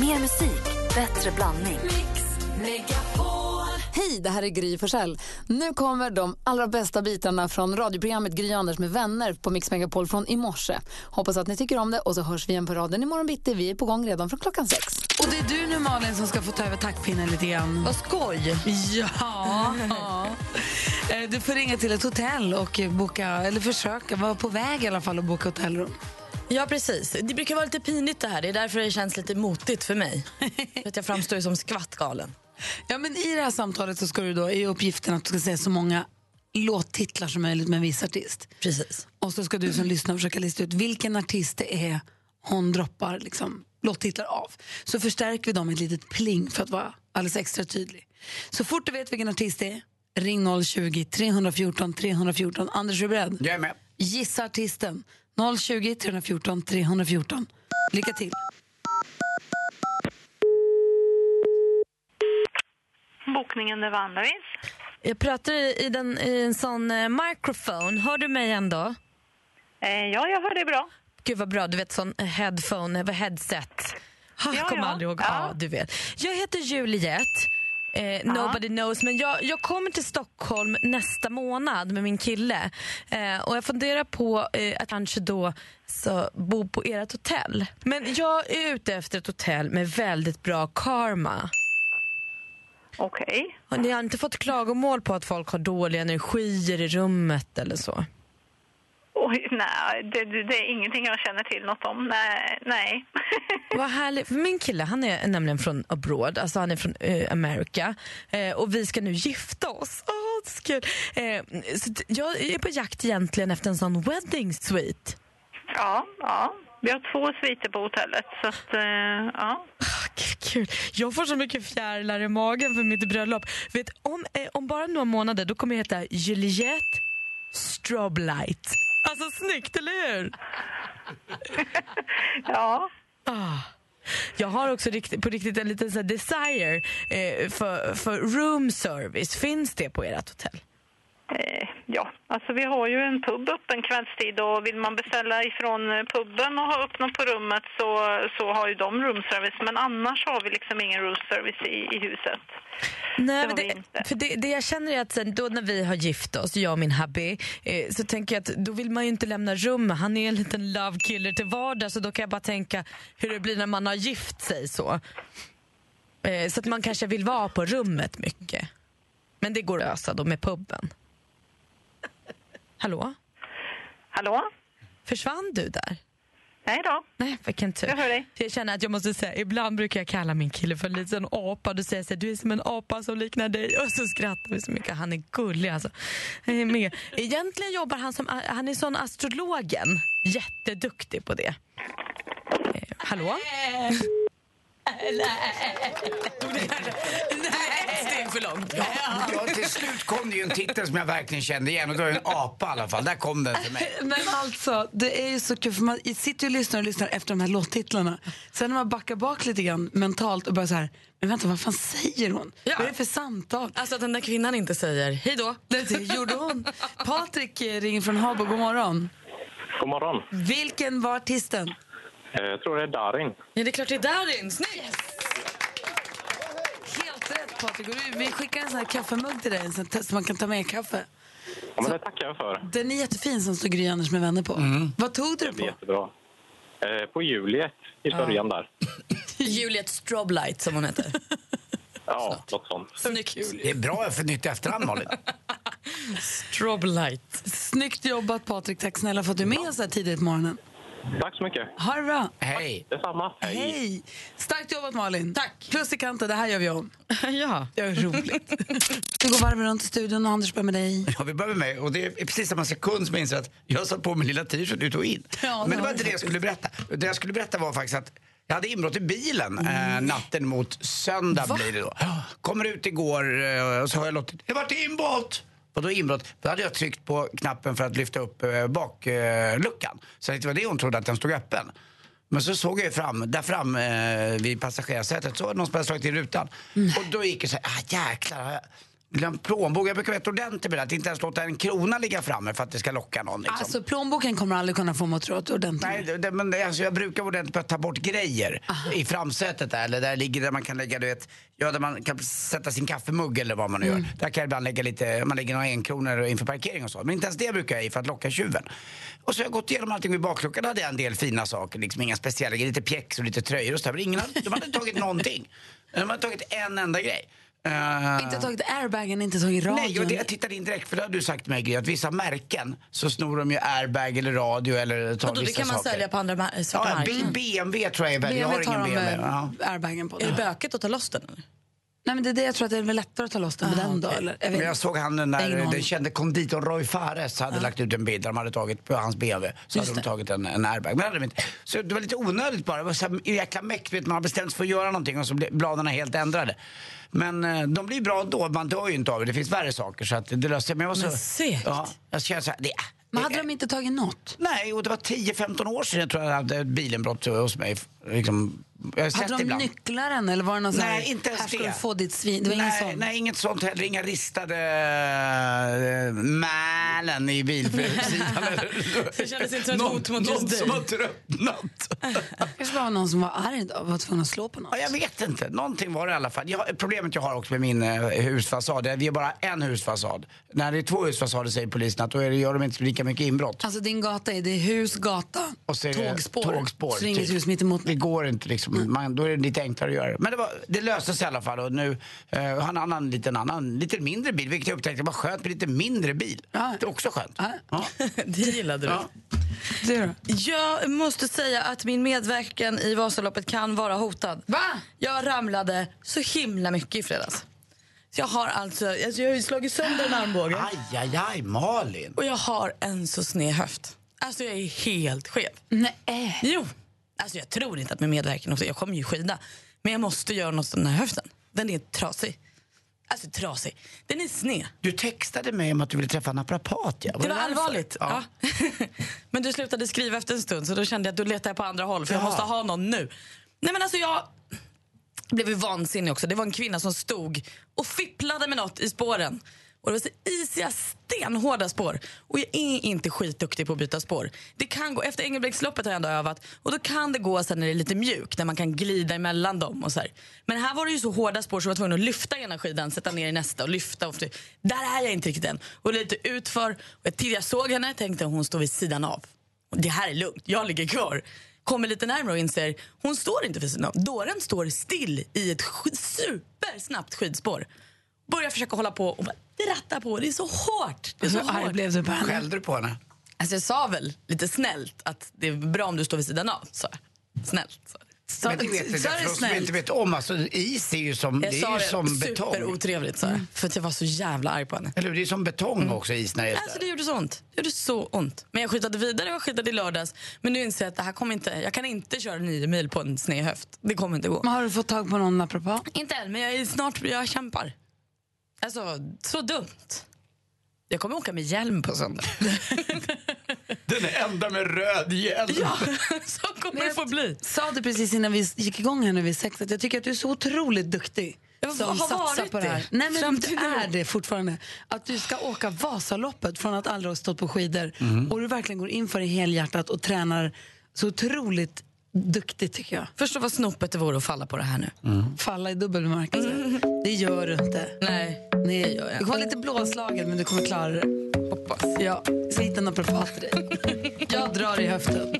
Mer musik, bättre blandning. Hej, det här är Gry Forssell. Nu kommer de allra bästa bitarna från radioprogrammet Gry Anders med vänner på Mix Megapol från i morse. Hoppas att ni tycker om det och så hörs vi igen på raden imorgon bitti. Vi är på gång redan från klockan sex. Och det är du nu Malin som ska få ta över taktpinnen lite grann. Vad skoj! Ja. Eh, Du får ringa till ett hotell och boka, eller försöka vara på väg i alla fall och boka hotellrum. Ja, precis. Det brukar vara lite pinigt det här. Det är därför det känns lite motigt för mig. för att jag framstår ju som skvattgalen. Ja, men I det här samtalet så ska du då, är uppgiften att du ska säga så många låttitlar som möjligt med en viss artist. Precis. Och så ska du som lyssnar försöka lista ut vilken artist det är hon droppar liksom, låttitlar av. Så förstärker vi dem med ett litet pling för att vara alldeles extra tydlig. Så fort du vet vilken artist det är, ring 020 314 314. Anders, är du beredd? Jag är med. Gissa artisten. 020 314 314. Lycka till. Bokningen är vanligtvis. Jag pratar i, den, i en sån eh, microphone. Hör du mig ändå? Eh, ja, jag hör dig bra. Gud vad bra, du vet sån headphone, vad headset. Ha, Ja, kommer ja. aldrig ihåg. Ja. Ja. du vet. Jag heter Juliette. Eh, nobody knows, men jag, jag kommer till Stockholm nästa månad med min kille. Eh, och Jag funderar på eh, att kanske då så, bo på ert hotell. Men jag är ute efter ett hotell med väldigt bra karma. Okej. Och Ni har inte fått klagomål på att folk har dåliga energier i rummet eller så? Oj, nej, det, det, är ingenting jag känner till något om. Nej. nej. Vad härligt. Min kille han är nämligen från abroad, alltså han är från eh, Amerika. Eh, och vi ska nu gifta oss. Är så kul. Eh, så jag är på jakt egentligen efter en sån wedding suite. ja, ja. Vi har två sviter på hotellet, så att, eh, ja. Ah, kul. Jag får så mycket fjärilar i magen för mitt bröllop. Vet, om, eh, om bara några månader då kommer jag heta Juliette Stroblight. Alltså snyggt, eller hur? Ja, Ah. Jag har också rikt- på riktigt en liten så desire eh, för, för room service. Finns det på ert hotell? Eh, ja. Alltså vi har ju en pub öppen kvällstid och vill man beställa ifrån eh, puben och ha upp något på rummet så, så har ju de roomservice. Men annars har vi liksom ingen roomservice i, i huset. Nej, Det för det, det jag känner är att sen, då när vi har gift oss, jag och min hubby, eh, så tänker jag att då vill man ju inte lämna rummet. Han är en liten love killer till vardags så då kan jag bara tänka hur det blir när man har gift sig så. Eh, så att man kanske vill vara på rummet mycket. Men det går att lösa då med puben. Hallå? Hallå? Försvann du där? Nej då. Nej, vilken tur. Jag hör dig. Jag känner att jag måste säga, ibland brukar jag kalla min kille för en liten apa. Då säger så här, du är som en apa som liknar dig. Och så skrattar vi så mycket. Han är gullig alltså. Han är med. Egentligen jobbar han som, han är sån astrologen. Jätteduktig på det. Eh, hallå? Ett steg för långt. Ja, till slut kom det ju en titel som jag verkligen kände igen och då är det en apa i alla fall. Där kom den till mig. Men alltså, det är ju så kul för man sitter ju och lyssnar och lyssnar efter de här låttitlarna. Sen när man backar bak lite grann mentalt och bara så här, men vänta vad fan säger hon? Ja. Vad är det för samtal? Alltså att den där kvinnan inte säger hej då. Det gjorde hon. Patrik ringer från Habo, god morgon. God morgon. Vilken var artisten? Eh, Jag tror det är Darin. Ja, det är klart det är Darin. Snyggt! Helt rätt Patrik. Vi- Vi skickar en sån här kaffemugg till dig så man kan ta med kaffe. Ja, men det tackar jag för. Den är jättefin som står Gry Anders med vänner på. Vad tog du Det på? jättebra. Eh, På Juliet i början där. Juliet Stroblight som hon heter. Ja, något sånt. Snyggt. Det är bra för nytt efternamn Malin. Stroblight. Snyggt jobbat Patrik, tack snälla för att du är med oss så här tidigt på morgonen. Tack så mycket. Ha det bra. Hej. Detsamma. Hej! Starkt jobbat Malin. Tack. Plus i kanten, det här gör vi om. ja. Det är roligt. Vi går varv runt i studion och Anders börjar med dig. Ja, vi börjar med mig. Och det är precis samma sekund som jag inser att jag satt på min lilla t-shirt ut och in. Ja, Men det var inte det jag skulle berätta. Det jag skulle berätta var faktiskt att jag hade inbrott i bilen eh, natten mot söndag blir det då. Kommer ut igår eh, och så har jag låtit, det vart inbrott! Och då inbrott, då hade jag tryckt på knappen för att lyfta upp eh, bakluckan. Så det var det hon trodde att den stod öppen. Men så såg jag ju fram, där fram eh, vid passagerarsätet så var det någon som hade slagit i rutan. Och då gick jag så här, ah jäklar. Glömt plånbok. Jag brukar vara rätt ordentlig med det. Att inte ens låta en krona ligga framme för att det ska locka någon. Liksom. Alltså plånboken kommer aldrig kunna få mig att tro att du är ordentlig. Nej, det, det, men alltså, jag brukar vara ordentlig på att ta bort grejer i framsätet där, eller där ligger där man kan lägga, du vet, ja, där man kan sätta sin kaffemugg eller vad man nu Mm. gör. Där kan jag ibland lägga lite, man lägger några enkronor inför parkering och så. Men inte ens det brukar jag i för att locka tjuven. Och så har jag gått igenom allting vid bakluckan hade jag en del fina saker, liksom inga speciella grejer, lite pjäx och lite tröjor och så där. Men ingen de hade inte tagit någonting. De hade tagit en enda grej. Eh, Inte tagit airbagen, inte tagit radion. Nej, och det, jag tittade in direkt för det har du sagt mig Gry, att vissa märken så snor de ju airbag eller radio eller tar Vadå, det vissa kan man saker. sälja på andra svarta Ja, marknaden. B- BMW tror jag är väldigt, jag har BMW ingen BMW. med Ja. airbagen på. Är det bökigt att ta loss den? eller? Nej men det är det jag tror att det är väl lättare att ta loss den på den då. Eller? Jag Men jag såg han aning. den kände konditorn Roy Fares hade lagt ut en bild där de hade tagit på hans BMW. Så hade de tagit en, en airbag. Men det hade de inte. Så det var lite onödigt bara. Det var så här jäkla mäkt. vet, Man har bestämt sig för att göra någonting och så blev bladen helt ändrade. Men eh, de blir bra då. Man dör ju inte av det. Det finns värre saker. Så att det sig. Men jag var så... Men segt. Ja, jag känner så här, det, Men hade de inte tagit något? Nej, och det var 10-15 år sedan jag tror jag hade ett bilinbrott hos mig. Liksom, jag har Hade de ibland. nycklaren eller var det någon sån här, Nej, inte ens här ska det. du få ditt svin? Det var ingen nej, sån? nej, inget sånt heller. Inga ristade uh, mälen i bilsidan. Det kändes inte som ett hot mot just som dig. har tröttnat. kanske bara var någon som var arg då och var tvungen att slå på något. Ja, jag vet inte. Någonting var det i alla fall. Jag, problemet jag har också med min uh, husfasad är vi har bara en husfasad. När det är två husfasader säger polisen att då är det, gör de inte lika mycket inbrott. Alltså din gata är, det hus, gata, Och så är tågspår. tågspår så det är inget typ. hus mitt emot. Det går inte liksom. Man, då är det lite enklare att göra det. Men det, var, det löste sig i alla fall och nu uh, har han en annan, liten, annan, lite mindre bil. Vilket jag upptäckte var skönt med lite mindre bil. Ja. Det är också skönt. Ja. Ja. Det gillade du. Ja. Du? Jag måste säga att min medverkan i Vasaloppet kan vara hotad. Va? Jag ramlade så himla mycket i fredags. Så jag har alltså, alltså jag har slagit sönder en armbåge Aj, aj, aj, Malin. och jag har en så sned höft. Alltså jag är helt skev. Nej. Jo, alltså jag tror inte att min medverkan, jag kommer ju skida, men jag måste göra något åt den här höften. Den är trasig. Alltså trasig. Den är sned. Du textade mig om att du ville träffa en naprapat. Ja. Det var därför? allvarligt. Ja. Ja. men du slutade skriva efter en stund så då kände jag att då letar jag på andra håll för jag Jaha. måste ha någon nu. Nej men alltså jag blev ju vansinnig också. Det var en kvinna som stod och fipplade med något i spåren. Och det var så isiga, stenhårda spår. Och jag är inte skitduktig på att byta spår. Det kan gå, efter Engelbrektsloppet har jag ändå övat. Och då kan det gå sen när det är lite mjukt, när man kan glida emellan dem. Och så här. Men här var det ju så hårda spår så jag var tvungen att lyfta ena skidan, sätta ner i nästa och lyfta. Och där är jag inte riktigt än. Och lite utför. Och jag, jag såg henne tänkte hon står vid sidan av. Och det här är lugnt, jag ligger kvar. Kommer lite närmare och inser hon står inte vid sidan av. Dåren står still i ett sk- supersnabbt skidspår. Börjar försöka hålla på och bara dratta på. Det är så hårt. Det är så arg hårt. blev du på henne. Skällde du på henne? Alltså jag sa väl lite snällt att det är bra om du står vid sidan av. Så. Snällt. Så. Så, Men det vet är för oss som inte vet om, alltså, is är ju som, Jag det sa är ju det som betong. superotrevligt. Så. För att jag var så jävla arg på henne. Eller? Det är som betong också, is när det är Alltså det gjorde så ont. Det gjorde så ont. Men jag skidade vidare, jag skidade i lördags. Men nu inser jag att det här kommer inte, jag kan inte köra nio mil på en sned höft. Det kommer inte gå. Men har du fått tag på någon naprapat? Inte än, men jag är snart, jag kämpar. Alltså, så dumt. Jag kommer åka med hjälm på söndag. Den enda med röd hjälm. ja, så kommer det få bli. sa det precis innan vi gick igång här nu vid sex att jag tycker att du är så otroligt duktig. Jag som har satsar varit på det här. Nej men Fram du är det fortfarande. Att du ska åka Vasaloppet från att aldrig ha stått på skidor och du verkligen går in för det helhjärtat och tränar så otroligt duktigt tycker jag. Förstå vad snopet det vore att falla på det här nu. Falla i dubbel bemärkelse. Det gör du inte. Nej. Nej, det gör jag. Du kommer lite blåslagen men du kommer klara det. Hoppas. Ja, ska hitta en naprapat till dig. Jag drar i höften.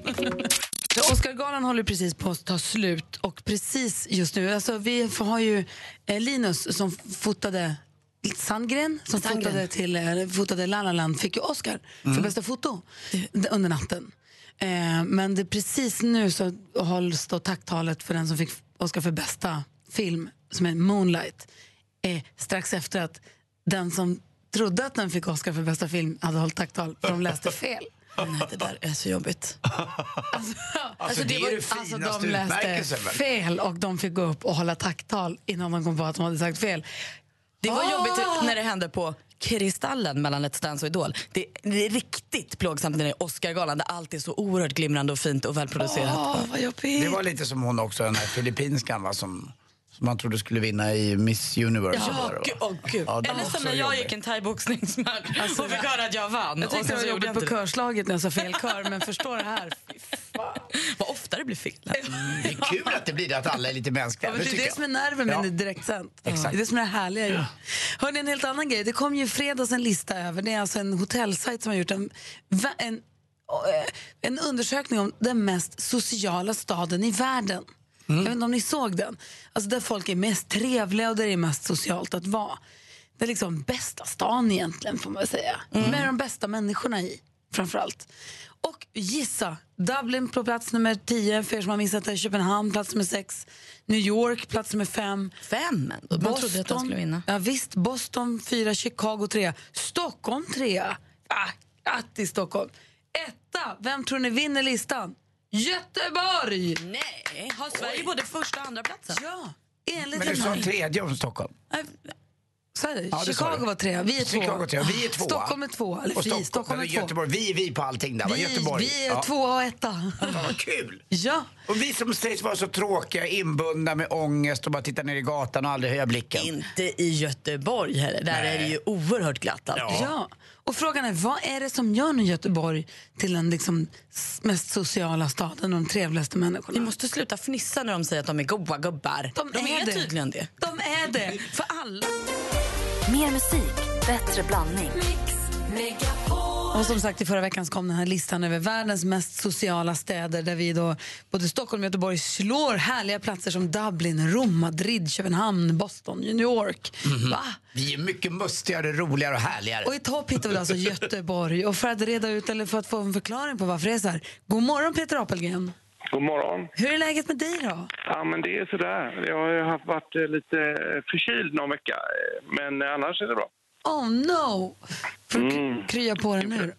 Så Oscargalan håller precis på att ta slut och precis just nu, alltså vi har ju eh, Linus som fotade Sandgren som Sandgren. fotade till eh, fotade La La Land fick ju Oscar för bästa foto under natten. Eh, men det precis nu så hålls då tacktalet för den som fick Oscar för bästa film som är Moonlight eh, strax efter att den som trodde att den fick Oscar för bästa film hade hållit tacktal för de läste fel. Nej, det där är så jobbigt. Alltså, det, är det Alltså finaste de läste fel och de fick gå upp och hålla tacktal innan de kom på att de hade sagt fel. Det var Ah! jobbigt när det hände på Kristallen mellan Let's Dance och Idol. Det, det är riktigt plågsamt när det är Oscargalan där allt är så oerhört glimrande och fint och välproducerat. Jobbigt. Det var lite som hon också, den här filippinskan va, som, som man trodde skulle vinna i Miss Universe. Ja, gud, åh, gud. Ja, Eller som när jag gick en thaiboxningsmatch och fick höra att jag vann. Jag tyckte sen det var gjorde jobbigt på det. körslaget när jag sa fel kör, men förstå det här. Vad ofta det blir fel. Det är kul att det blir det, att alla är lite mänskliga. Ja, men det är det jag. som är nerven med Ja. det direktsänt. Exakt. Det är det som är det härliga ju. Hörrni, en helt annan grej. Det kom ju i fredags en lista över, det är alltså en hotellsajt som har gjort en, en, eh, en undersökning om den mest sociala staden i världen. Jag vet inte om ni såg den. Alltså där folk är mest trevliga och där det är mest socialt att vara. Det är liksom bästa stan egentligen får man säga. Med de bästa människorna i framförallt. Och gissa, Dublin på plats nummer 10 för er som har missat det, Köpenhamn plats nummer 6, New York plats nummer 5. Fem? Man trodde att de skulle vinna. Ja, visst, Boston 4, Chicago 3, Stockholm 3. Ah, grattis Stockholm! Etta, vem tror ni vinner listan? Göteborg! Nej, har Sverige både första och andra platsen? Ja, enligt Men du sa tredje om Stockholm. Så är det. Ja, Chicago var tre, vi är två. Chicago tre, vi är tvåa. Stockholm är två, eller Och vi, Stockholm, Stockholm är men två. Göteborg, vi är vi på allting där. Vi, Göteborg. vi är ja. tvåa och etta. Vad kul! Ja, Och vi som sägs vara så tråkiga, inbundna med ångest och bara titta ner i gatan och aldrig höja blicken. Inte i Göteborg heller. Där Nej. är det ju oerhört glatt alltid. ja. Och frågan är, vad är det som gör nu Göteborg till den liksom mest sociala staden och de trevligaste människorna? Vi måste sluta fnissa när de säger att de är goa gubbar. De de är är det. tydligen det. De är det! För alla. Mer musik, bättre blandning. Och som sagt, i förra veckan kom den här listan över världens mest sociala städer där vi då, både Stockholm och Göteborg slår härliga platser som Dublin, Rom, Madrid, Köpenhamn, Boston, New York. Va? Vi är mycket mustigare, roligare och härligare. Och i topp hittar vi alltså Göteborg. Och för att reda ut, eller för att få en förklaring på varför det är så här. God morgon Peter Apelgren. God morgon. Hur är läget med dig då? Ja, men det är sådär. Jag har varit eh, lite eh, förkyld någon vecka, eh, men annars är det bra. Oh no! Får du Mm. krya på dig nu?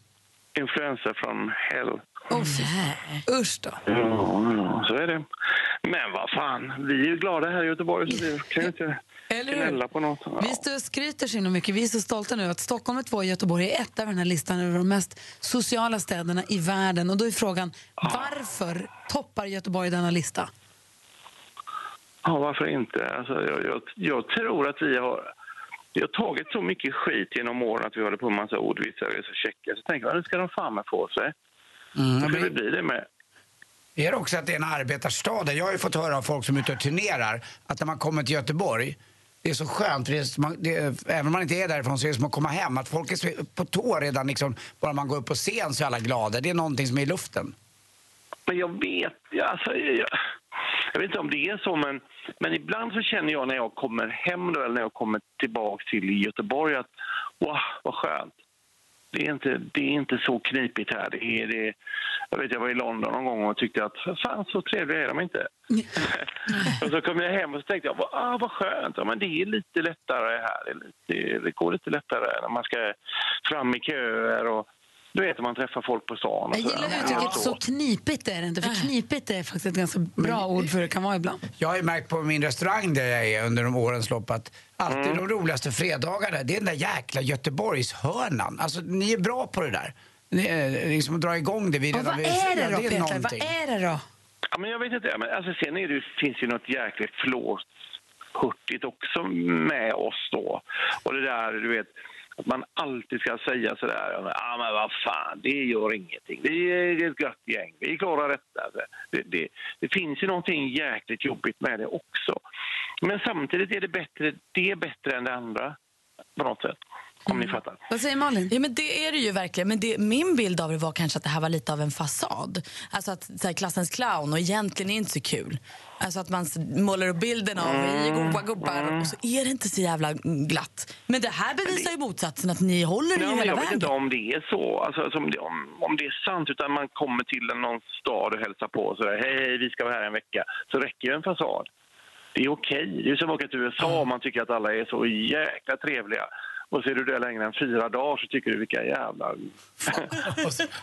Influensa från hell. Oh, fy. Usch då. Ja, ja, så är det. Men vad fan, vi är ju glada här i Göteborg så vi kan ju inte gnälla på något. Ja. Vi står och skryter så himla mycket. Vi är så stolta nu att Stockholm är två och Göteborg är ett över den här listan över de mest sociala städerna i världen. Och då är frågan, varför toppar Göteborg denna lista? Ja, varför inte? Alltså, jag, jag, jag tror att vi har, vi har tagit så mycket skit genom åren att vi håller på med massa ordvitsar och så checka. Så tänker man, nu ska de fan med få sig. Mm, ska men- det bli det med. Är det också att det är en arbetarstad? Jag har ju fått höra av folk som är ute och turnerar att när man kommer till Göteborg det är så skönt, det är, man- det även om man inte är därifrån så är det som att komma hem. Att folk är så på tå redan liksom, bara man går upp på scen så är alla glada. Det är någonting som är i luften. Men jag vet, alltså, jag, jag vet inte om det är så, men, men ibland så känner jag när jag kommer hem då, eller när jag kommer tillbaka till Göteborg att wow, vad skönt. Det är inte, det är inte så knipigt här. Det är, det, jag vet, jag var i London någon gång och tyckte att fan så trevliga är de inte. och så kom jag hem och så tänkte jag, ah, vad skönt, ja, men det är lite lättare här. Det, är lite, det går lite lättare när man ska fram i köer och du vet, man träffar folk på stan. Jag så. gillar uttrycket så knipigt är det inte, för knipigt är faktiskt ett ganska bra ord för hur det kan vara ibland. Jag har ju märkt på min restaurang där jag är under de årens lopp att alltid Mm. de roligaste fredagarna, det är den där jäkla Göteborgshörnan. Alltså ni är bra på det där. Ni är liksom att dra igång det. Vi redan vad är det då, är Peter? Vad är det då? Ja, men jag vet inte. Men alltså, sen är det, finns ju något jäkligt flåshurtigt också med oss då. Och det där, du vet, att man alltid ska säga sådär, ja men, ah, men vad fan, det gör ingenting. Vi är ett gött gäng, vi klarar detta. Alltså, det, det, det finns ju någonting jäkligt jobbigt med det också. Men samtidigt är det bättre, det är bättre än det andra på något sätt. Om ni fattar. Vad säger Malin? Ja, men det är det ju verkligen. Men det, min bild av det var kanske att det här var lite av en fasad. Alltså att så här, klassens clown och egentligen är inte så kul. Alltså att man målar upp bilden av vi är goa gubbar och så är det inte så jävla glatt. Men det här bevisar ju motsatsen att ni håller det Ja, ju men hela jag vet vägen. inte om det är så, alltså, alltså, om, det, om, om det är sant, utan man kommer till en- någon stad och hälsar på och så där, hej, hej, vi ska vara här en vecka, så räcker ju en fasad. Det är okej. Det är ju som att åka till USA och man tycker att alla är så jäkla trevliga. Och så är du där längre än fyra dagar så tycker du vilka jävla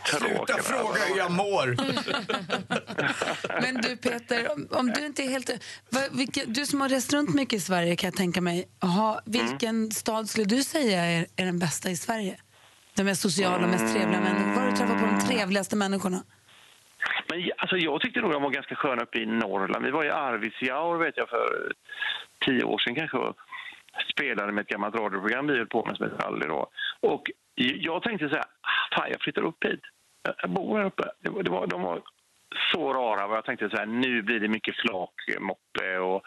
Sluta fråga hur jag mår. Men du Peter, om, om du inte är helt... Vad, vilka, du som har rest runt mycket i Sverige kan jag tänka mig. Aha, vilken stad skulle du säga är, är den bästa i Sverige? Den mest sociala, mest trevliga människan. Var har du träffat på de trevligaste människorna? Men alltså, jag tyckte nog de var ganska sköna uppe i Norrland. Vi var i Arvidsjaur vet jag för tio år sedan kanske spelade med ett gammalt radioprogram vi höll på med som heter Rally då. Och jag tänkte så här, ah, fan jag flyttar upp hit. Jag- bor här uppe. Det var, de var så rara jag tänkte så här, nu blir det mycket flakmoppe och,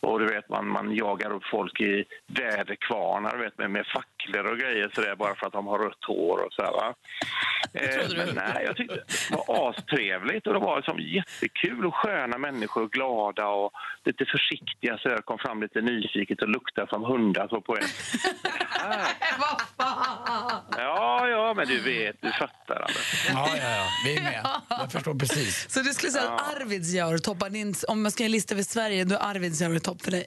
och du vet man, man jagar upp folk i väderkvarnar du vet, med, med facklor och grejer så där, bara för att de har rött hår och så här, va. Eh, men nej, jag tyckte det var astrevligt och det var liksom jättekul och sköna människor, glada och lite försiktiga så jag kom fram lite nyfiket och luktade som hundar så på en. Ja, ja, men du vet, du fattar Anders. Ja, ja, ja. Vi är med. Jag förstår precis. Så du skulle säga att Arvidsjaur toppar din... Om man ska göra en lista över Sverige, då är Arvidsjaur topp för dig?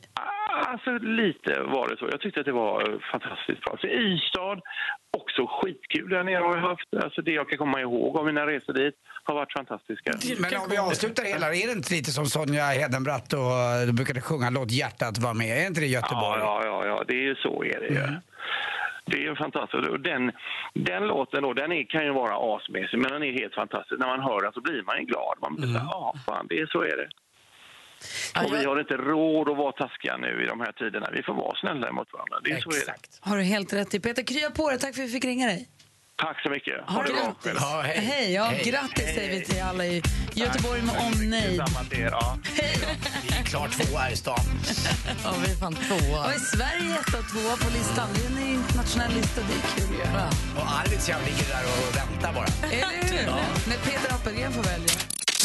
Alltså lite var det så. Jag tyckte att det var eh, fantastiskt bra. Så Ystad, också skitkul där nere har jag haft. Alltså det jag kan komma ihåg av mina resor dit har varit fantastiska. Men om vi avslutar hela, är det inte lite som Sonja Hedenbratt och du brukade sjunga Låt hjärtat vara med? Är inte det Göteborg? Ja, ja, ja, ja, det är ju så är det ju. Det är fantastiskt. Och den, den låten då, den är, kan ju vara asmässig, men den är helt fantastisk. När man hör den så blir man ju glad. Man blir så här, ja, fan, det är, så är det. Och vi har inte råd att vara taskiga nu i de här tiderna. Vi får vara snälla mot varandra. Det är så är det. Har du helt rätt i. Peter, krya på dig. Tack för att vi fick ringa dig. Tack så mycket. Ha det bra. Ja, hej. Hej, ja, Hej. grattis säger vi till alla i Göteborg med omnejd. Detsamma till er. Ja. Vi är klart två här i stan. Ja, vi är fan tvåa. Och i Sverige etta och tvåa på listan. Det är en internationell lista, det är kul ju. Och Arvidsjaur ligger där och väntar bara. Eller hur? När Peter Appelgren får välja.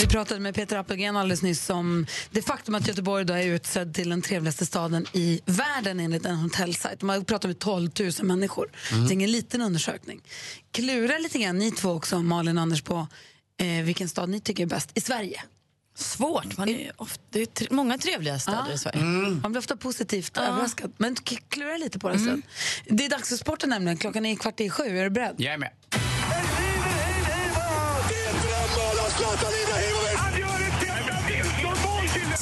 Vi pratade med Peter Appelgren alldeles nyss om det faktum att Göteborg då är utsedd till den trevligaste staden i världen enligt en hotellsajt. Man pratar med 12 000 människor. Det är ingen liten undersökning. Klura lite grann, ni två också, Malin och Anders, på eh, vilken stad ni tycker är bäst i Sverige. Svårt. Man är ofta, det är tre, många trevliga städer i Sverige. Man blir ofta positivt överraskad. Men klura lite på det sen. Det är dags för sporten nämligen. Klockan är kvart i sju. Är du beredd? Jag är med.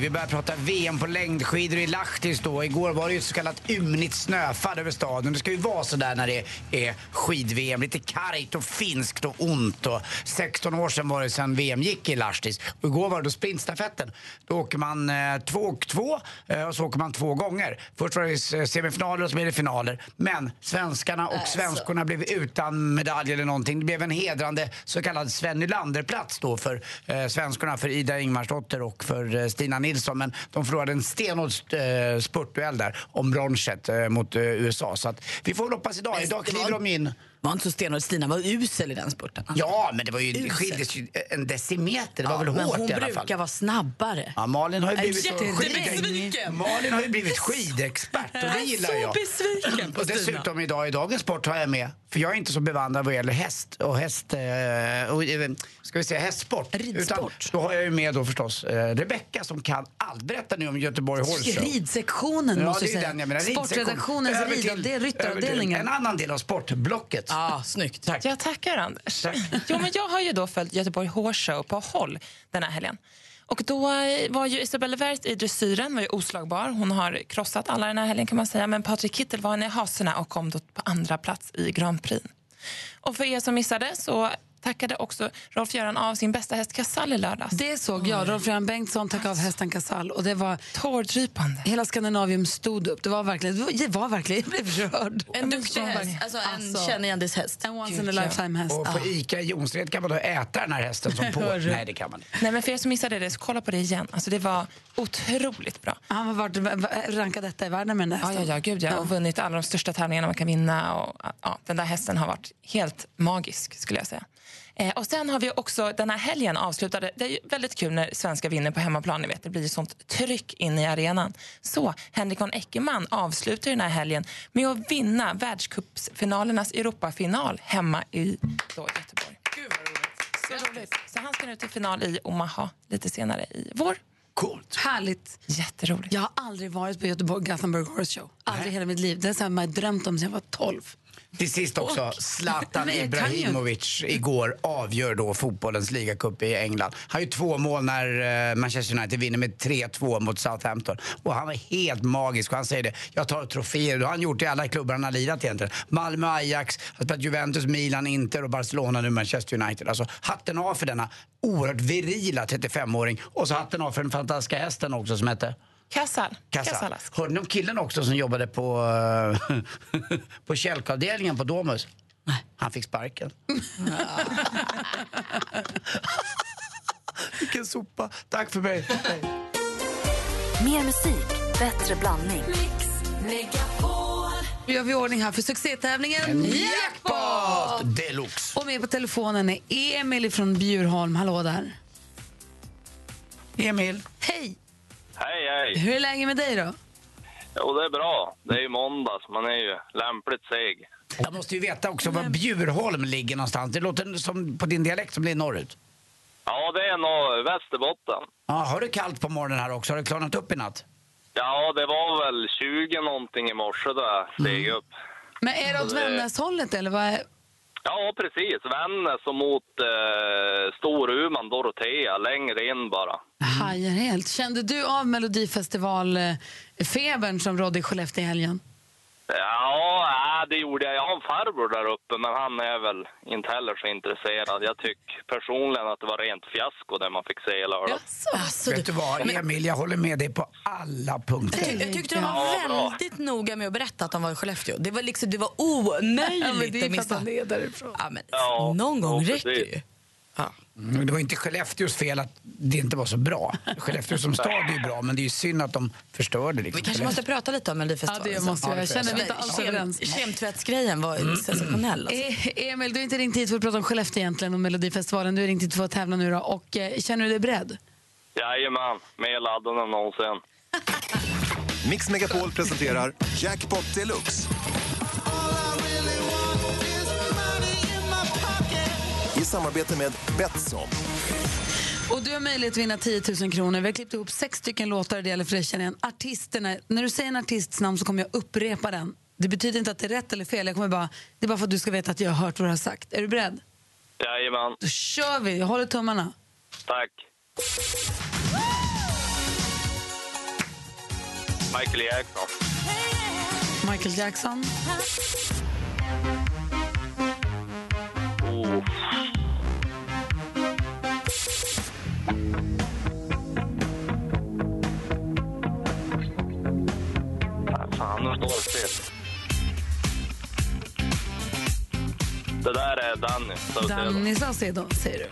vi börjar prata VM på längdskidor i Lahtis då. Igår var det ju ett så kallat ymnigt snöfall över staden. Det ska ju vara så där när det är skid-VM. Lite kargt och finskt och ont. Och 16 år sedan var det sedan VM gick i Lahtis. Och igår var det då sprintstafetten. Då åker man eh, två och två eh, och så åker man två gånger. Först var det eh, semifinaler och så blev det finaler. Men svenskarna och svenskorna blev utan medalj eller någonting. Det blev en hedrande så kallad Sven Nylander-plats då för eh, svenskorna, för Ida Ingmarsdotter och för eh, Stina Nilsson. Men de förlorade en stenhård eh, spurtduell där om bronset eh, mot eh, USA. Så att vi får väl hoppas idag. Idag det kliver var- de in. var inte så stenhård. Stina var usel i den spurten. Ja, men det var ju, Usel. skildes ju en decimeter. Det var Ja, väl men hårt hon i alla fall. brukar vara snabbare. Ja, Malin har ju Jag är blivit jättebesviken. Malin har ju blivit skidexpert och det gillar så jag. besviken på Och Stina. dessutom idag i dagens sport har jag med, för jag är inte så bevandrad vad gäller häst och häst, eh, och, eh, ska vi säga hästsport. Ridsport. Utan då har jag ju med då förstås eh, Rebecka som kan allt. Berätta nu om Göteborg Horse Show. Ridsektionen Ja, måste det är säga. den jag menar. Sportredaktionens ryttaravdelningen. En annan del av sportblocket. Ja, snyggt. Tack. Jag tackar, Anders. Tack. Jo, men jag har ju då följt Göteborg Horse Show på håll den här helgen. Och då eh, var ju Isabelle Wert i dressyren var ju oslagbar. Hon har krossat alla den här helgen kan man säga. Men Patrik Kittel var i haserna och kom då på andra plats i Grand Prix. Och för er som missade så tackade också Rolf-Göran av sin bästa häst Casall i lördags. Det såg jag. Rolf-Göran Bengtsson tackade av hästen Casall. Och det var, Tårdrypande. hela Skandinavium stod upp. Det var verkligen, det var, det var verkligen jag blev rörd. En duktig häst. Alltså en Alltså, känneigändishäst. En once in a lifetime häst. Och på ICA i Jonsered kan man då äta den här hästen som på. Nej, det kan man inte. Nej, men för er som missade det, så kolla på det igen. Alltså, det var otroligt bra. Han har varit rankad detta i världen med den där Ja, ja, hästen. ja, gud, ja. Och vunnit alla de största tävlingarna man kan vinna. Och, ja, den där hästen har varit helt magisk, skulle jag säga. Eh, och sen har vi också den här helgen avslutade. Det är ju väldigt kul när svenska vinner på hemmaplan. Ni vet, det blir ju sånt tryck in i arenan. Så Henrik von Eckermann avslutar den här helgen med att vinna världscupsfinalernas Europafinal hemma i då, Göteborg. Gud vad roligt. Så roligt. Så han ska nu till final i Omaha lite senare i vår. Coolt. Härligt. Jätteroligt. Jag har aldrig varit på Göteborg Gothenburg Horse Show. Aldrig i hela mitt liv. Det är så här man har drömt om sedan jag var 12. Till sist också, Zlatan Ibrahimovic igår avgör då fotbollens ligacup i England. Han har ju två mål när eh, Manchester United vinner med 3-2 mot Southampton. Och han var helt magisk och han säger det, jag tar troféer. Det har han gjort i alla klubbar han har lirat egentligen. Malmö, Ajax, spelat Juventus, Milan, Inter och Barcelona nu Manchester United. Alltså hatten av för denna oerhört virila 35-åring. Och så hatten av för den fantastiska hästen också som hette Kassal. Kassa. Kassalas. Hörde ni om killen också som jobbade på, eh, på kälkavdelningen på Domus? Han fick sparken. Vilken sopa. Tack för mig. Mer musik, bättre blandning. Nu gör vi ordning här för succétävlingen En Jackpot! Deluxe. Och med på telefonen är Emil från Bjurholm. Hallå där. Emil. Hej! Hej, hej. Hur är läget med dig då? Jo, det är bra. Det är ju måndags. Man är ju lämpligt seg. Jag måste ju veta också var Bjurholm ligger någonstans. Det låter som på din dialekt som det är norrut. Ja, det är nog Västerbotten. Ja, har du kallt på morgonen här också? Har det klarnat upp i natt? Ja, det var väl 20 någonting i morse då jag steg upp. Men är det åt Vännäshållet eller vad är... Ja, precis. Vännäs och mot eh, Storuman, Dorotea, längre in bara. Hajar helt. Kände du av Melodifestival-febern som rådde i Skellefteå i helgen? Ja, äh, det gjorde jag. Jag har en farbror där uppe, men han är väl inte heller så intresserad. Jag tycker personligen att det var rent fiasko det man fick se i lördags. Alltså, Vet du vad, Emil, jag håller med dig på alla punkter. Jag tyckte de var Ja, bra. väldigt noga med att berätta att de var i Skellefteå. Det var, liksom, det var omöjligt det är att för att missa. han är därifrån. Ja, men, Ja, någon gång ja, räcker ju. Ja. Mm, Det var inte Skellefteås fel att det inte var så bra. Skellefteå som stad är ju bra, men det är ju synd att de förstörde liksom. Vi kanske måste prata lite om Melodifestivalen. Ja, det måste vi. Jag känner vi inte alls överens. Kem- Kemtvättsgrejen var sensationell. Alltså. Eh, Emil, du har inte ringt hit för att prata om Skellefteå egentligen och Melodifestivalen. Du har ringt hit för att tävla nu då. Och eh, känner du dig beredd? Jajamän, mer laddad än någonsin. Mix Megapol presenterar Jackpot Deluxe. Samarbete med Betsson. Och du har möjlighet att vinna 10 000 kronor. Vi har klippt ihop sex stycken låtar. Det gäller för dig känner igen. Artisterna. När du säger en artists namn så kommer jag upprepa den. Det betyder inte att det är rätt eller fel. Jag kommer bara, det är bara för att du ska veta att jag har hört vad du har sagt. Är du beredd? Jajamän, Då kör vi. Jag håller tummarna. tack. Michael Jackson. Michael Jackson. Fan, nu står det still. Det där är Danny. Saucedo. Danny Saucedo, säger du.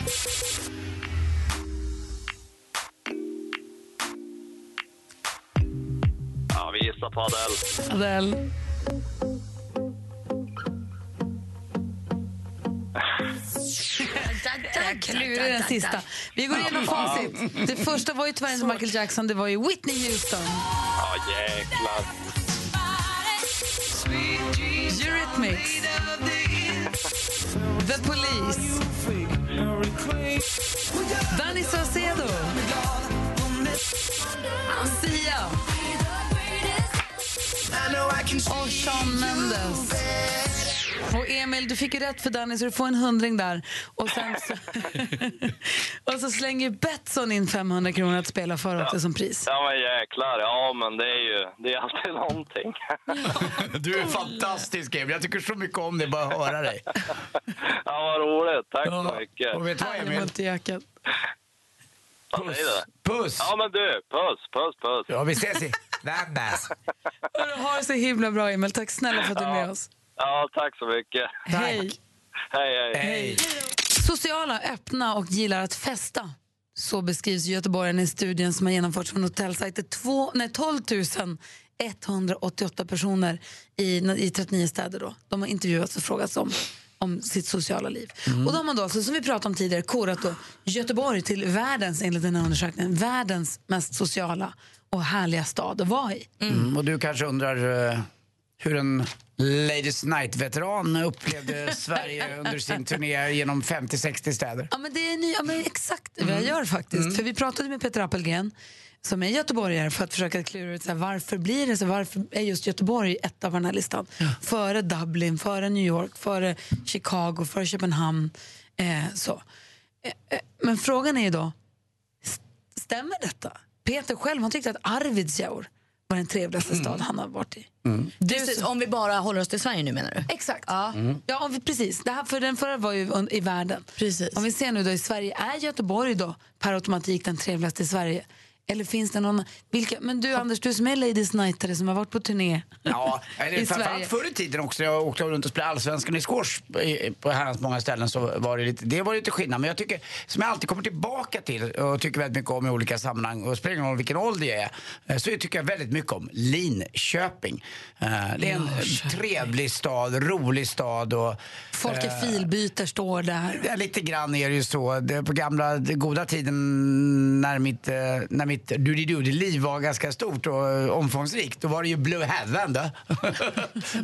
Ja, vi gissar på Adele. Adele. Jag klurar den sista. Vi går igenom facit. Det första var ju tyvärr inte Michael Jackson, det var ju Whitney Houston. Ja, jäklar. Eurythmics. The Police. Danny Saucedo. Sia. Och Shawn Mendes. Och Emil, du fick ju rätt för Danny så du får en hundring där. Och, sen så, och så slänger Betsson in 500 kronor att spela för också som pris. Ja, men jäklar. Ja, men det är ju det är alltid någonting. Du är fantastisk, Emil. Jag tycker så mycket om dig, bara höra dig. Ja, vad roligt. Tack så mycket. Och vet du vad, Emil? Ja, det. Puss! Ja, men du. Puss, puss, puss. Ja, vi ses i Vännäs. Hörru, Ha det så himla bra, Emil. Tack snälla för att du är med oss. Ja, tack så mycket. Hej. Hej, hej. Hej. Sociala, öppna och gillar att festa. Så beskrivs göteborgarna i studien som har genomförts från hotellsajter. Två, nej, 12 188 personer i, i 39 städer. Då. De har intervjuats och frågats om, om sitt sociala liv. Och då har man då, alltså, som vi pratade om tidigare, korat då Göteborg till världens, enligt den här undersökningen, världens mest sociala och härliga stad att vara i. Mm, och du kanske undrar eh, hur en Ladies Night-veteran upplevde Sverige under sin turné genom 50-60 städer. Ja, men det är ny, ja, men exakt vad jag gör faktiskt. För vi pratade med Peter Appelgren som är göteborgare för att försöka klura ut så här, varför blir det så, varför är just Göteborg ett av den här listan? Före Dublin, före New York, före Chicago, före Köpenhamn. Eh, så. Eh, eh, men frågan är ju då, st- stämmer detta? Peter själv han tyckte att Arvidsjaur var den trevligaste stad han har varit i. Precis, om vi bara håller oss till Sverige nu menar du? Exakt. Ja. Ja, om vi, precis. Det här, för den förra var ju i världen. Precis. Om vi ser nu då i Sverige, är Göteborg då per automatik den trevligaste i Sverige? Eller finns det någon... Vilka, men du Anders, du som är Ladies Nightare som har varit på turné Ja, i eller Sverige. framförallt förr i tiden också. Jag åkte runt och spelade allsvenskan i squash i- på herrans många ställen så var det lite, det var lite skillnad. Men jag tycker, som jag alltid kommer tillbaka till och tycker väldigt mycket om i olika sammanhang och spelar ingen roll vilken ålder jag är, eh, så tycker jag väldigt mycket om Linköping. Eh, Det är en trevlig stad, rolig stad och Folk i eh, filbyter står där. Lite grann är det ju så. Det, på gamla goda tiden när mitt, eh, när mitt doody-doody-liv var ganska stort och eh, omfångsrikt, då var det ju Blue Heaven då.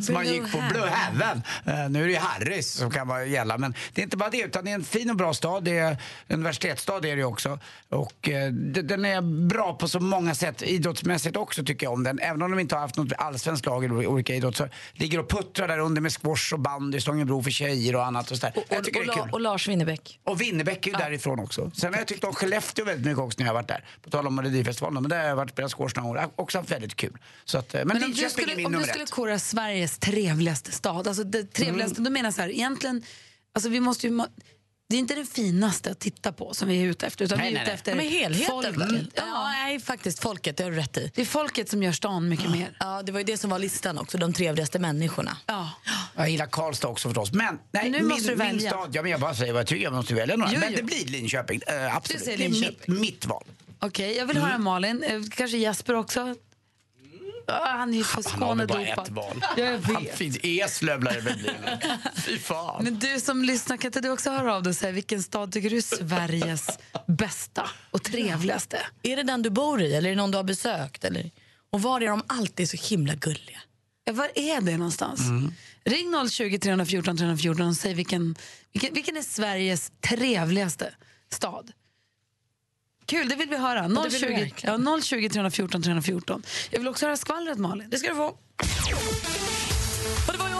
så man gick på. Blue Heaven. Eh, nu är det ju Harrys som kan vara gälla, men det är inte bara det, utan det är en fin och bra stad. Det är universitetsstad är det också. Och eh, den är bra på så många sätt. Idrottsmässigt också tycker jag om den. Även om de inte har haft något allsvenskt lag i olika idrott så ligger och puttrar där under med squash och bandy, Stångebro för tjejer och annat. Och, så där. jag tycker och, det är La- kul. och Lars Winnerbäck. Och Winnerbäck är ju därifrån också. Sen har jag tyckt om Skellefteå väldigt mycket också när jag har varit där. På tal om Melodifestivalen. Men där har jag varit och spelat squash några år. Också haft väldigt kul. Så att, eh, men Men om du Linköping är skulle, min om du skulle kora Sveriges trevligaste stad, alltså det trevligaste, Mm. då menar jag så här, egentligen, alltså vi måste ju, det är inte den finaste att titta på som vi är ute efter, utan Nej, vi är nej, ute nej. efter Ja, men helheten folket. väl? Ja, nej, faktiskt folket, det har du rätt i. Det är folket som gör stan mycket mer. Ja, det var ju det som var listan också, de trevligaste människorna. Ja. Jag gillar Karlstad också förstås. Men, nej, Men nu min, måste du min välja. stad, ja, men jag bara säger vad jag tycker. Jag måste välja några. Jo, men jo. det blir Linköping. Uh, absolut. Du säger Det är mitt, mitt val. Okej, jag vill höra Malin, eh, kanske Jesper också. Ah, han är ju för Han har bara ett val. Ja, jag Han vet. finns Eslöv lär det väl bli. Fy fan. Men du som lyssnar, kan inte du också höra av dig och säga vilken stad tycker du är Sveriges bästa och trevligaste? Är det den du bor i eller är det någon du har besökt? Eller? Och var är de alltid så himla gulliga? Ja, var är det någonstans? Ring 020 314 314 och säg vilken, vilken, vilken är Sveriges trevligaste stad? Kul, det vill vi höra. det vill vi 020, verkligen. ja, 020 314 314. Jag vill också höra skvallret, Malin. Det ska du få.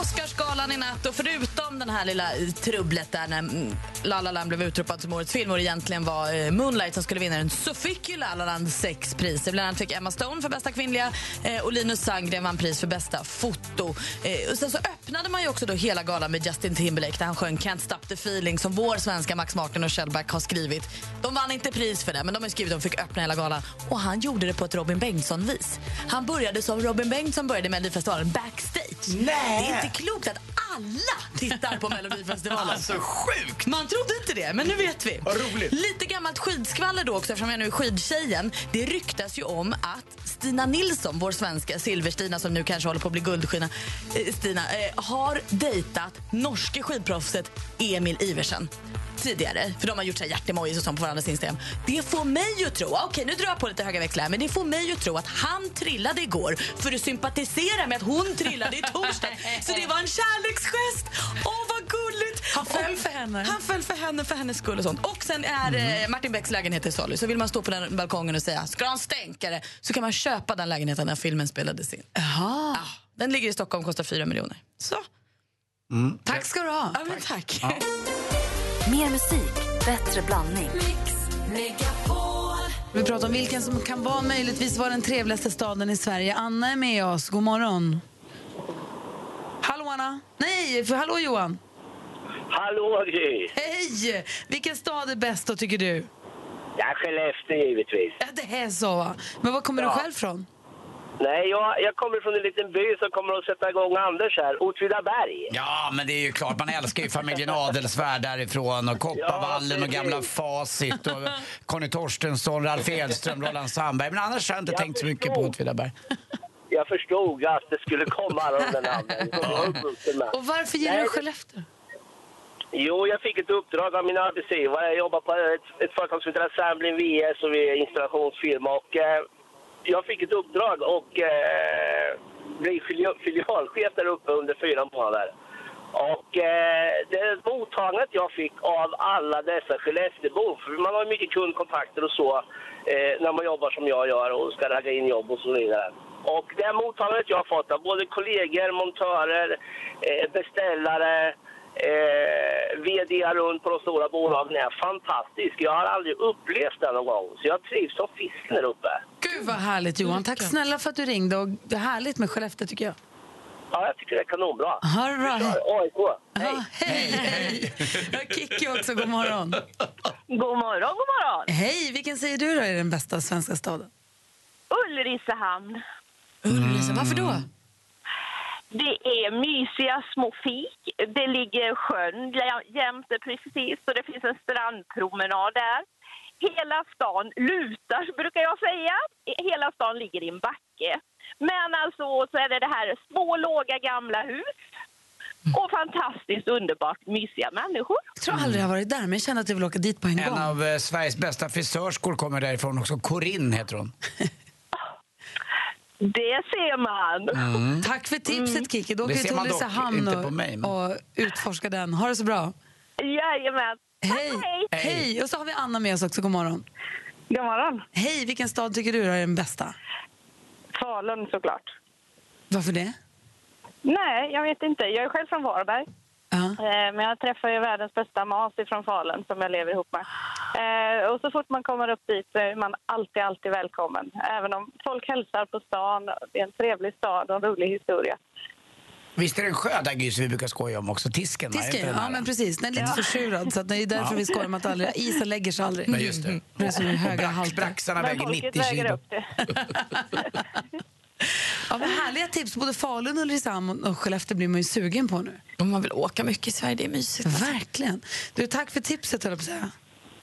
Oscarsgalan i natt och förutom den här lilla trubblet där när mm, La La Land blev utropad som årets film och det egentligen var eh, Moonlight som skulle vinna den så fick ju La La Land sex priser. Bland annat fick Emma Stone för bästa kvinnliga eh, och Linus Sandgren vann pris för bästa foto. Eh, och sen så öppnade man ju också då hela galan med Justin Timberlake där han sjöng Can't stop the feeling som vår svenska Max Martin och Shellback har skrivit. De vann inte pris för det men de har skrivit att de fick öppna hela galan och han gjorde det på ett Robin Bengtsson-vis. Han började som Robin Bengtsson började med Melodifestivalen backstage. Nej. Klokt att alla tittar på Melodifestivalen. Alltså sjukt! Man trodde inte det, men nu vet vi. Vad roligt. Lite gammalt skidskvaller då också, eftersom jag nu är skidtjejen. Det ryktas ju om att Stina Nilsson, vår svenska Silver-Stina som nu kanske håller på att bli guldskina, eh, Stina, eh, har dejtat norske skidproffset Emil Iversen tidigare, för de har gjort så här hjärtemojis och sånt på varandras Instagram. Det får mig att tro, okej nu drar jag på lite höga växlar men det får mig att tro att han trillade igår för att sympatisera med att hon trillade i torsdag. Så det var en kärleksgest. Åh vad gulligt! Han föll för henne. Han föll för henne för hennes skull och sånt. Och sen är eh, Martin Becks lägenhet i salu. Så vill man stå på den balkongen och säga ska du ha en stänkare så kan man köpa den lägenheten när filmen spelades in. Jaha. Ah, den ligger i Stockholm och kostar 4 miljoner. Så, Tack ska du ha. ja, men tack. Mer musik, bättre blandning. Vi pratar om vilken som kan vara möjligtvis vara den trevligaste staden i Sverige. Anna är med oss. God morgon. Hallå Anna. Nej, för hallå Johan. Hallå Gry! Hej! Vilken stad är bäst då tycker du? Ja, Skellefteå givetvis. Ja, det är så va. Men var kommer Ja. du själv från? Nej, jag, jag kommer från en liten by som kommer att sätta igång Anders här, Åtvidaberg. Ja, men det är ju klart. Man älskar ju familjen Adelsvärd därifrån och Kopparvallen och precis. gamla Facit och Conny Torstensson, Ralf Edström, Roland Sandberg. Men annars har jag inte Jag tänkt så mycket på. Åtvidaberg. Jag förstod att det skulle komma alla de där namnen. Och varför gillar du Skellefteå? Jo, jag fick ett uppdrag av min arbetsgivare. Jag jobbar på ett, ett företag som heter Assemblin VS och vi är installationsfirma. Och, eh, jag fick ett uppdrag och eh, bli filialchef där uppe under fyra månader. Och eh, det mottagandet jag fick av alla dessa Skellefteåbor, för man har ju mycket kundkontakter och så eh, när man jobbar som jag gör och ska ragga in jobb och så vidare. Och det mottagandet jag har fått av både kollegor, montörer, eh, beställare, eh, vd runt på de stora bolagen är fantastisk. Jag har aldrig upplevt det någon gång, så jag trivs som fisken där uppe. Gud vad härligt Johan. Tack snälla för att du ringde och det är härligt med Skellefteå tycker jag. Ja, jag tycker det är kanonbra. Ha det bra. AIK. Hej. hej, hej. Jag har Kikki också, god morgon. God morgon, god morgon. Hej, vilken säger du då är den bästa svenska staden? Ulricehamn. Ulricehamn, varför då? Det är mysiga små fik. Det ligger sjön jä- jämte precis och det finns en strandpromenad där. Hela stan lutar, brukar jag säga. Hela stan ligger i en backe. Men alltså så är det det här små, låga, gamla hus. Och fantastiskt underbart mysiga människor. Jag tror aldrig jag har varit där, men jag känner att jag vill åka dit på en, En gång. av eh, Sveriges bästa frisörskor kommer därifrån också. Corinne heter hon. Det ser man. Tack för tipset Kiki. Då åker vi till Ulricehamn och, och utforskar den. Ha det så bra. Jajamän. Hej. Hej. Och så har vi Anna med oss också. God morgon. God morgon. Hej. Vilken stad tycker du är den bästa? Falun såklart. Varför det? Nej, jag vet inte. Jag är själv från Varberg. Ja. Eh, Men jag träffar ju världens bästa mas från Falun som jag lever ihop med. Eh, Och så fort man kommer upp dit så är man alltid, alltid välkommen. Även om folk hälsar på stan. Det är en trevlig stad och en rolig historia. Visst är det en sjö som vi brukar skoja om också? Tisken? Tisken, ja men precis. Den är lite försurad så att det är därför Ja. vi skojar om att aldrig, isen lägger sig aldrig. Men just det. Det är så höga Och halter. braxarna väger 90 kilo. Ja, vad härliga tips. Både Falun, Ulricehamn och Skellefteå blir man ju sugen på nu. Om man vill åka mycket i Sverige, det är mysigt. Verkligen. Du, tack för tipset, höll jag på att säga.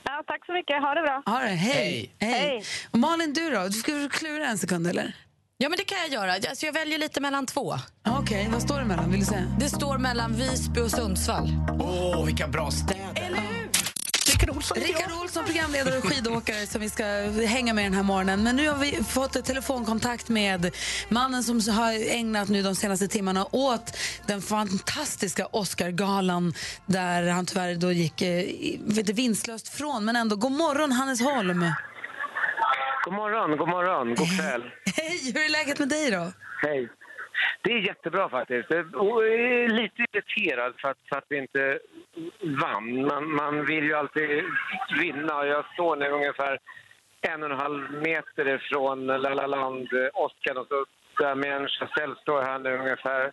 Ja, tack så mycket. Ha det bra. Ha det. Hej. Hej. Hej. Och Malin, du då? Du ska klura en sekund, eller? Ja, men det kan jag göra. Alltså, jag väljer lite mellan två. Okej, vad står det mellan? Vill du säga? Det står mellan Visby och Sundsvall. Åh, vilka bra städer. Rickard Olsson, Rickard Olsson, programledare och skidåkare som vi ska hänga med den här morgonen. Men nu har vi fått ett telefonkontakt med mannen som har ägnat nu de senaste timmarna åt den fantastiska Oscargalan där han tyvärr då gick eh, vet vinstlöst från. Men ändå, god morgon Hannes Holm. God morgon, god morgon, god kväll. Hej, hur är läget med dig då? Hej. Det är jättebra faktiskt. Och jag är lite irriterad för att, för att vi inte vann. Man, man vill ju alltid vinna jag står nu ungefär en och en halv meter ifrån La La Land, eh, Oscar och så Damien Chazelle står här nu ungefär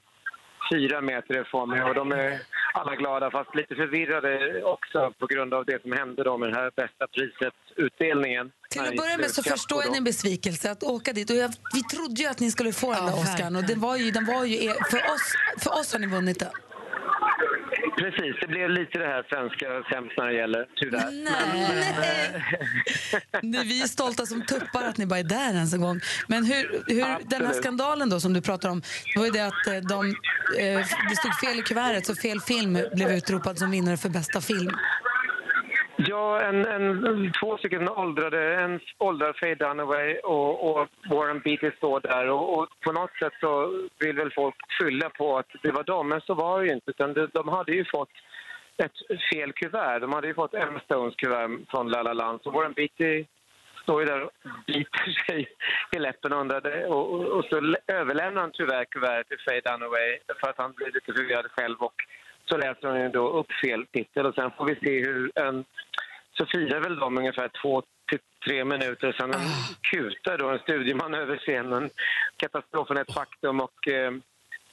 fyra meter ifrån mig och de är alla glada fast lite förvirrade också på grund av det som hände då med den här bästa priset-utdelningen. Till att börja med så förstår jag din besvikelse att åka dit. Och jag, vi trodde ju att ni skulle få den där Oscarn och det var ju, den var ju er, för, oss, för oss har ni vunnit den. Precis, det blev lite det här svenska sämst när det gäller, tyvärr. Men, eh, Nej, vi är stolta som tuppar att ni bara är där ens en gång. Men hur, hur den här skandalen då som du pratar om, det var ju det att eh, de, eh, det stod fel i kuvertet så fel film blev utropad som vinnare för bästa film. Ja, en, en, två stycken åldrade, en åldrar Faye Dunaway och, och Warren Beatty står där. Och, och på något sätt så vill väl folk skylla på att det var dem, men så var det ju inte. Utan de, de hade ju fått ett fel kuvert. De hade ju fått Emma Stones kuvert från La La Land. Så Warren Beatty står ju där och biter sig i läppen och, undrade, och, och, och så överlämnar han tyvärr kuvertet till Faye Dunaway för att han blir lite förvirrad själv och så läser hon ju då upp fel titel och sen får vi se hur en så firar väl de ungefär två till tre minuter sen en kutar då en studieman över scenen. Katastrofen är ett faktum och eh,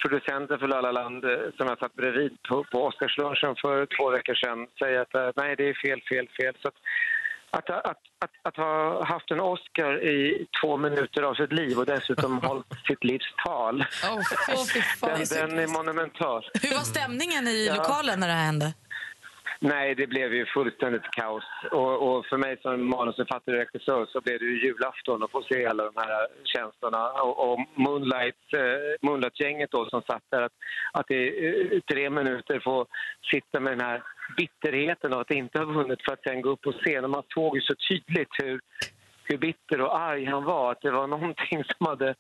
producenten för La La Land eh, som jag satt bredvid på, på Oscarslunchen för två veckor sedan säger att eh, nej det är fel, fel, fel. Så att, att, att, att, att ha haft en Oscar i två minuter av sitt liv och dessutom hållit sitt livs tal. den, den är monumental. Hur var stämningen i Ja. lokalen när det här hände? Nej, det blev ju fullständigt kaos. Och, och för mig som manusförfattare och regissör så blev det ju julafton att få se alla de här känslorna. Och, och Moonlight, eh, Moonlight-gänget då som satt där, att, att i eh, tre minuter få sitta med den här bitterheten av att inte ha vunnit för att sen gå upp på scenen. Man såg ju så tydligt hur, hur bitter och arg han var. Att det var någonting som hade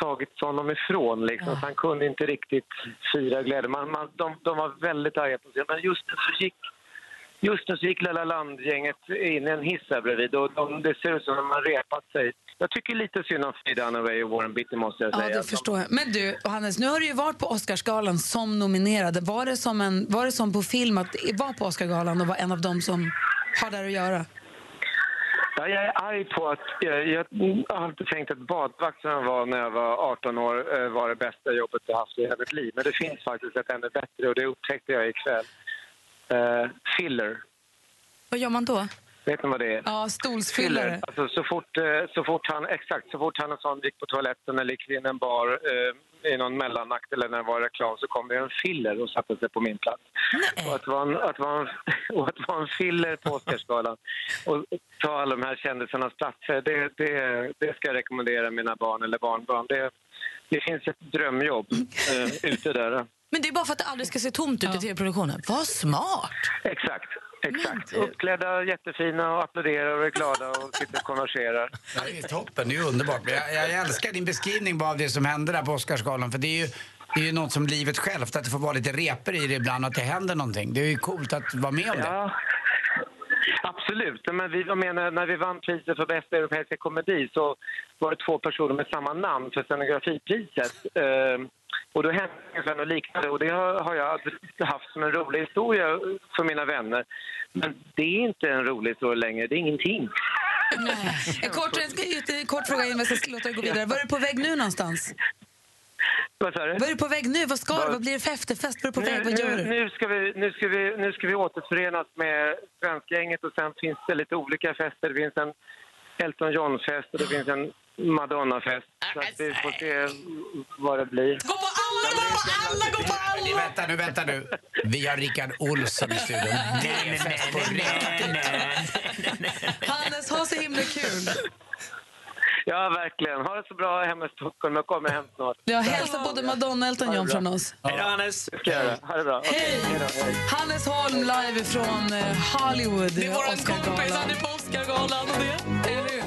tagits honom ifrån. Liksom. Ja. han kunde inte riktigt fira glädje. Man, man, de, de var väldigt arga på sig. Men just så gick, just nu så gick Lilla Land-gänget in i en hiss här bredvid. Och de, det ser ut som att de har repat sig. Jag tycker lite synd om Faye Dunaway och Warren Beatty måste jag Ja, säga. det förstår jag. Men du, Hannes, nu har du ju varit på Oscarsgalan som nominerad. Var det som, en, var det som på film att vara på Oscarsgalan och vara en av dem som har där att göra? Ja, jag är arg på att... Jag, jag har alltid tänkt att badvakt som jag var när jag var 18 år eh, var det bästa jobbet jag haft i hela mitt liv. Men det finns faktiskt ett ännu bättre och det upptäckte jag ikväll. Uh, filler. Vad gör man då? Vet ni vad det är? Ja, stolsfyllare. Alltså, så, fort, eh, så fort han, exakt, så fort han och sån gick på toaletten eller gick in en bar eh, i någon mellanakt eller när det var reklam så kom det en filler och satte sig på min plats. Och att vara en, att vara en, och att vara en filler på Oscarsgalan och ta alla de här kändisarnas platser, det, det, det ska jag rekommendera mina barn eller barnbarn. Det, det finns ett drömjobb eh, ute där. Men det är bara för att det aldrig ska se tomt ut i tv-produktionen. Vad smart! Exakt. Exakt. Uppklädda, jättefina och applåderar och är glada och sitter och konverserar. Det är toppen, det är underbart. Jag, jag älskar din beskrivning bara av det som hände där på Oscarsgalan. För det är ju, det är ju något som livet självt, att det får vara lite reper i det ibland, att det händer någonting. Det är ju coolt att vara med om det. Ja, absolut. Men vi, jag menar, när vi vann priset för bästa europeiska komedi så var det två personer med samma namn för scenografipriset. Eh, och då hände ungefär något liknande och det har, har jag haft som en rolig historia för mina vänner. Men det är inte en rolig historia längre, det är ingenting. En kort, en kort fråga innan vi ska låta dig gå vidare. Var är du på väg nu någonstans? Vad sa du? Var är du på väg nu? Vad ska du? Vad blir det för efterfest? Var du på väg? Vad gör nu, du? nu, ska vi, nu, ska vi, nu ska vi återförenas med svenskgänget och sen finns det lite olika fester. Det finns en Elton John-fest och det finns en Madonna-fest. Så att vi får se vad det blir. Gå på alla, gå på alla, gå på alla! Vänta nu, vänta nu. Vi har Rickard Olsson i studion. Det är fest på riktigt. Hannes, ha så himla kul! Ja, verkligen. Ha det så bra hemma i Stockholm. Jag kommer hem snart. Jag hälsar både Madonna och Elton John från oss. Hej då, Hannes. Ha det bra. Hej! Hannes Holm live från eh, Hollywood. Det är våran kompis, han är på Oscargalan och det. Eller hur?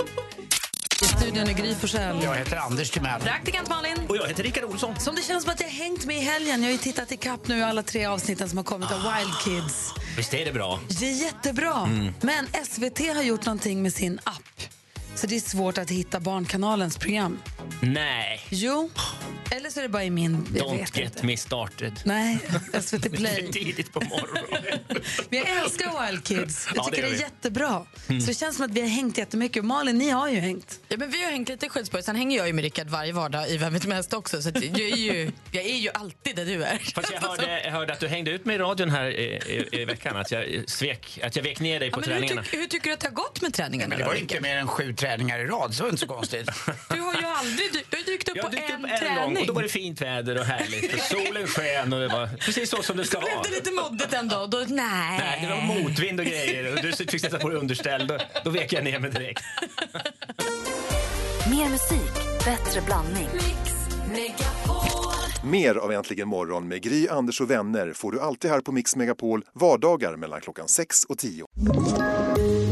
I studion är Gry Forssell. Jag heter Anders Timell. Praktikant Malin. Och jag heter Rickard Olsson. Som det känns som att jag har hängt med i helgen. Jag har ju tittat i kapp nu alla tre avsnitten som har kommit av Wild Kids. Visst är det bra? Det är jättebra. Mm. Men SVT har gjort någonting med sin app. Så det är svårt att hitta Barnkanalens program. Nej. Jo, eller så är det bara i min... Jag Don't vet get inte. me started. Nej, SVT Det Play. är tidigt på morgonen. Men jag älskar Wild Kids. Jag Ja, tycker det det, är vi. jättebra. Mm. Så det känns som att vi har hängt jättemycket. Malin, ni har ju hängt. Ja, men vi har hängt lite Sköldsborg. Sen hänger jag ju med Rickard varje vardag i Vem vet mest också. Så att jag, är ju, jag är ju alltid där du är. Fast jag hörde, jag hörde att du hängde ut med i radion här i, i, i veckan. Att jag, svek, att jag vek ner dig på Ja, men hur, träningarna. tyck, hur tycker du att det har gått med träningarna? Men det var inte mer än sju träningar i rad, så det var inte så konstigt. Du har ju aldrig du har dykt upp Jag på dykt en, upp en träning. gång och då var det fint väder och härligt. Och solen sken och det var precis så som det ska Så blev vara. det lite moddigt ändå. Då, nej. Nej, det var motvind och grejer. Och du fick sätta på dig underställ. Då, då vek jag ner mig direkt. Mer musik, bättre blandning. Mer av Äntligen morgon med Gry, Anders och vänner får du alltid här på Mix Megapol vardagar mellan klockan 6 och 10.